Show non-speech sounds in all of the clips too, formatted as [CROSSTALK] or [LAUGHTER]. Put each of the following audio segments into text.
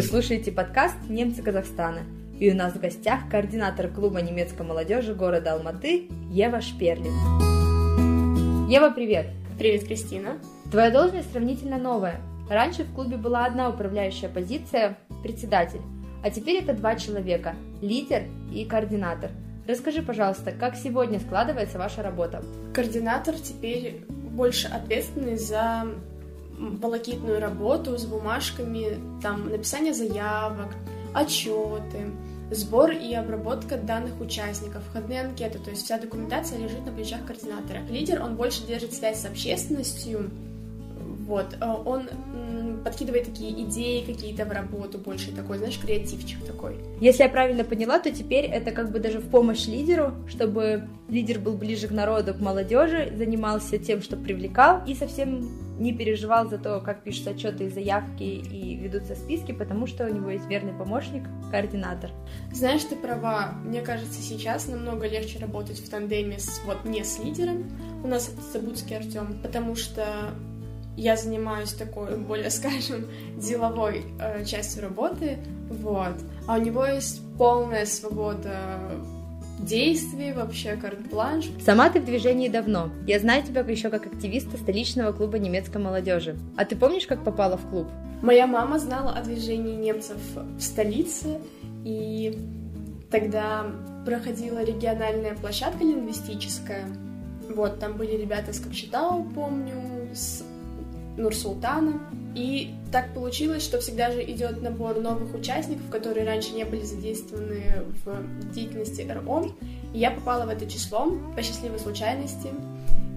Вы слушаете подкаст «Немцы Казахстана». И у нас в гостях координатор клуба немецкой молодежи города Алматы Ева Шперлин. Ева, привет! Привет, Кристина! Твоя должность сравнительно новая. Раньше в клубе была одна управляющая позиция – председатель, а теперь это два человека – лидер и координатор. Расскажи, пожалуйста, как сегодня складывается ваша работа? Координатор теперь больше ответственный за волокитную работу с бумажками, там написание заявок, отчеты, сбор и обработка данных участников, входные анкеты, то есть вся документация лежит на плечах координатора. Лидер, он больше держит связь с общественностью, вот, э, он подкидывает такие идеи какие-то в работу, больше такой, знаешь, креативчик такой. Если я правильно поняла, то теперь это как бы даже в помощь лидеру, чтобы лидер был ближе к народу, к молодежи, занимался тем, что привлекал, и совсем не переживал за то, как пишут отчеты и заявки и ведутся списки, потому что у него есть верный помощник, координатор. Знаешь, ты права. Мне кажется, сейчас намного легче работать в тандеме с вот не с лидером. У нас это Забудский Артем, потому что я занимаюсь такой, более [LAUGHS] скажем, деловой э, частью работы, вот. А у него есть полная свобода действий, вообще карт-бланш. Сама ты в движении давно. Я знаю тебя еще как активиста столичного клуба немецкой молодежи. А ты помнишь, как попала в клуб? Моя мама знала о движении немцев в столице, и тогда проходила региональная площадка лингвистическая. Вот, там были ребята с Кокчетау, помню, с Нурсултана. И так получилось, что всегда же идет набор новых участников, которые раньше не были задействованы в деятельности РО. И я попала в это число по счастливой случайности.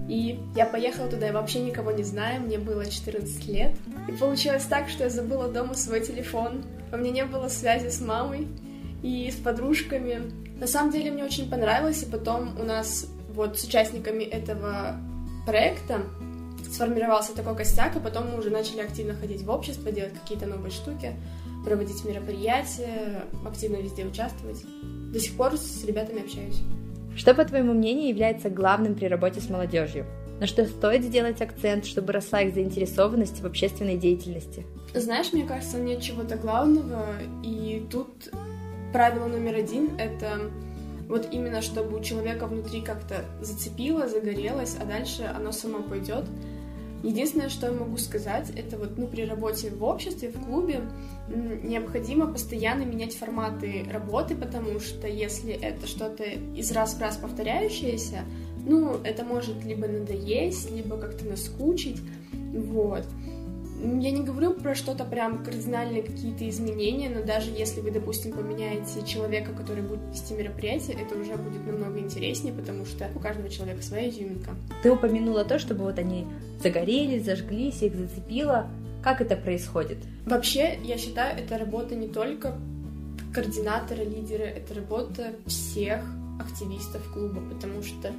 И я поехала туда, я вообще никого не знаю, мне было 14 лет. И получилось так, что я забыла дома свой телефон. У меня не было связи с мамой и с подружками. На самом деле мне очень понравилось, и потом у нас вот с участниками этого проекта сформировался такой костяк, а потом мы уже начали активно ходить в общество, делать какие-то новые штуки, проводить мероприятия, активно везде участвовать. До сих пор с ребятами общаюсь. Что, по твоему мнению, является главным при работе с молодежью? На что стоит сделать акцент, чтобы росла их заинтересованность в общественной деятельности? Знаешь, мне кажется, нет чего-то главного, и тут правило номер один — это вот именно чтобы у человека внутри как-то зацепило, загорелось, а дальше оно само пойдет. Единственное, что я могу сказать, это вот ну, при работе в обществе, в клубе, необходимо постоянно менять форматы работы, потому что если это что-то из раз в раз повторяющееся, ну, это может либо надоесть, либо как-то наскучить, вот. Я не говорю про что-то прям кардинальные какие-то изменения, но даже если вы, допустим, поменяете человека, который будет вести мероприятие, это уже будет намного интереснее, потому что у каждого человека своя изюминка. Ты упомянула то, чтобы вот они загорелись, зажглись, их зацепило. Как это происходит? Вообще, я считаю, это работа не только координатора, лидера, это работа всех активистов клуба, потому что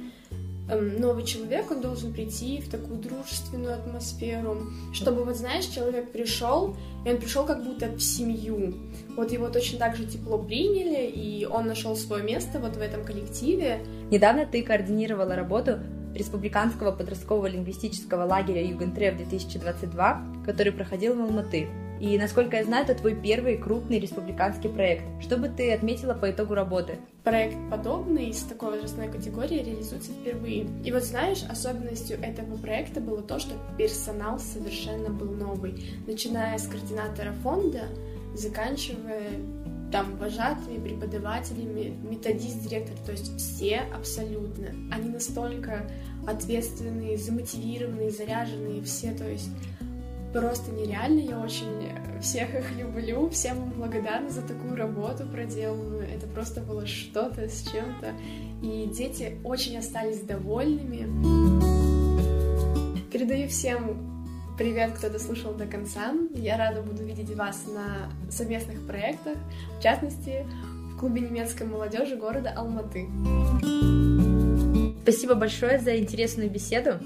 новый человек, он должен прийти в такую дружественную атмосферу, чтобы, вот знаешь, человек пришел, и он пришел как будто в семью. Вот его точно так же тепло приняли, и он нашел свое место вот в этом коллективе. Недавно ты координировала работу Республиканского подросткового лингвистического лагеря Югентрев 2022, который проходил в Алматы. И, насколько я знаю, это твой первый крупный республиканский проект. Что бы ты отметила по итогу работы? Проект подобный с такой возрастной категории реализуется впервые. И вот знаешь, особенностью этого проекта было то, что персонал совершенно был новый. Начиная с координатора фонда, заканчивая там вожатыми, преподавателями, методист, директор, то есть все абсолютно. Они настолько ответственные, замотивированные, заряженные, все, то есть просто нереально. Я очень всех их люблю, всем благодарна за такую работу проделанную. Это просто было что-то с чем-то. И дети очень остались довольными. Передаю всем привет, кто дослушал до конца. Я рада буду видеть вас на совместных проектах, в частности, в клубе немецкой молодежи города Алматы. Спасибо большое за интересную беседу.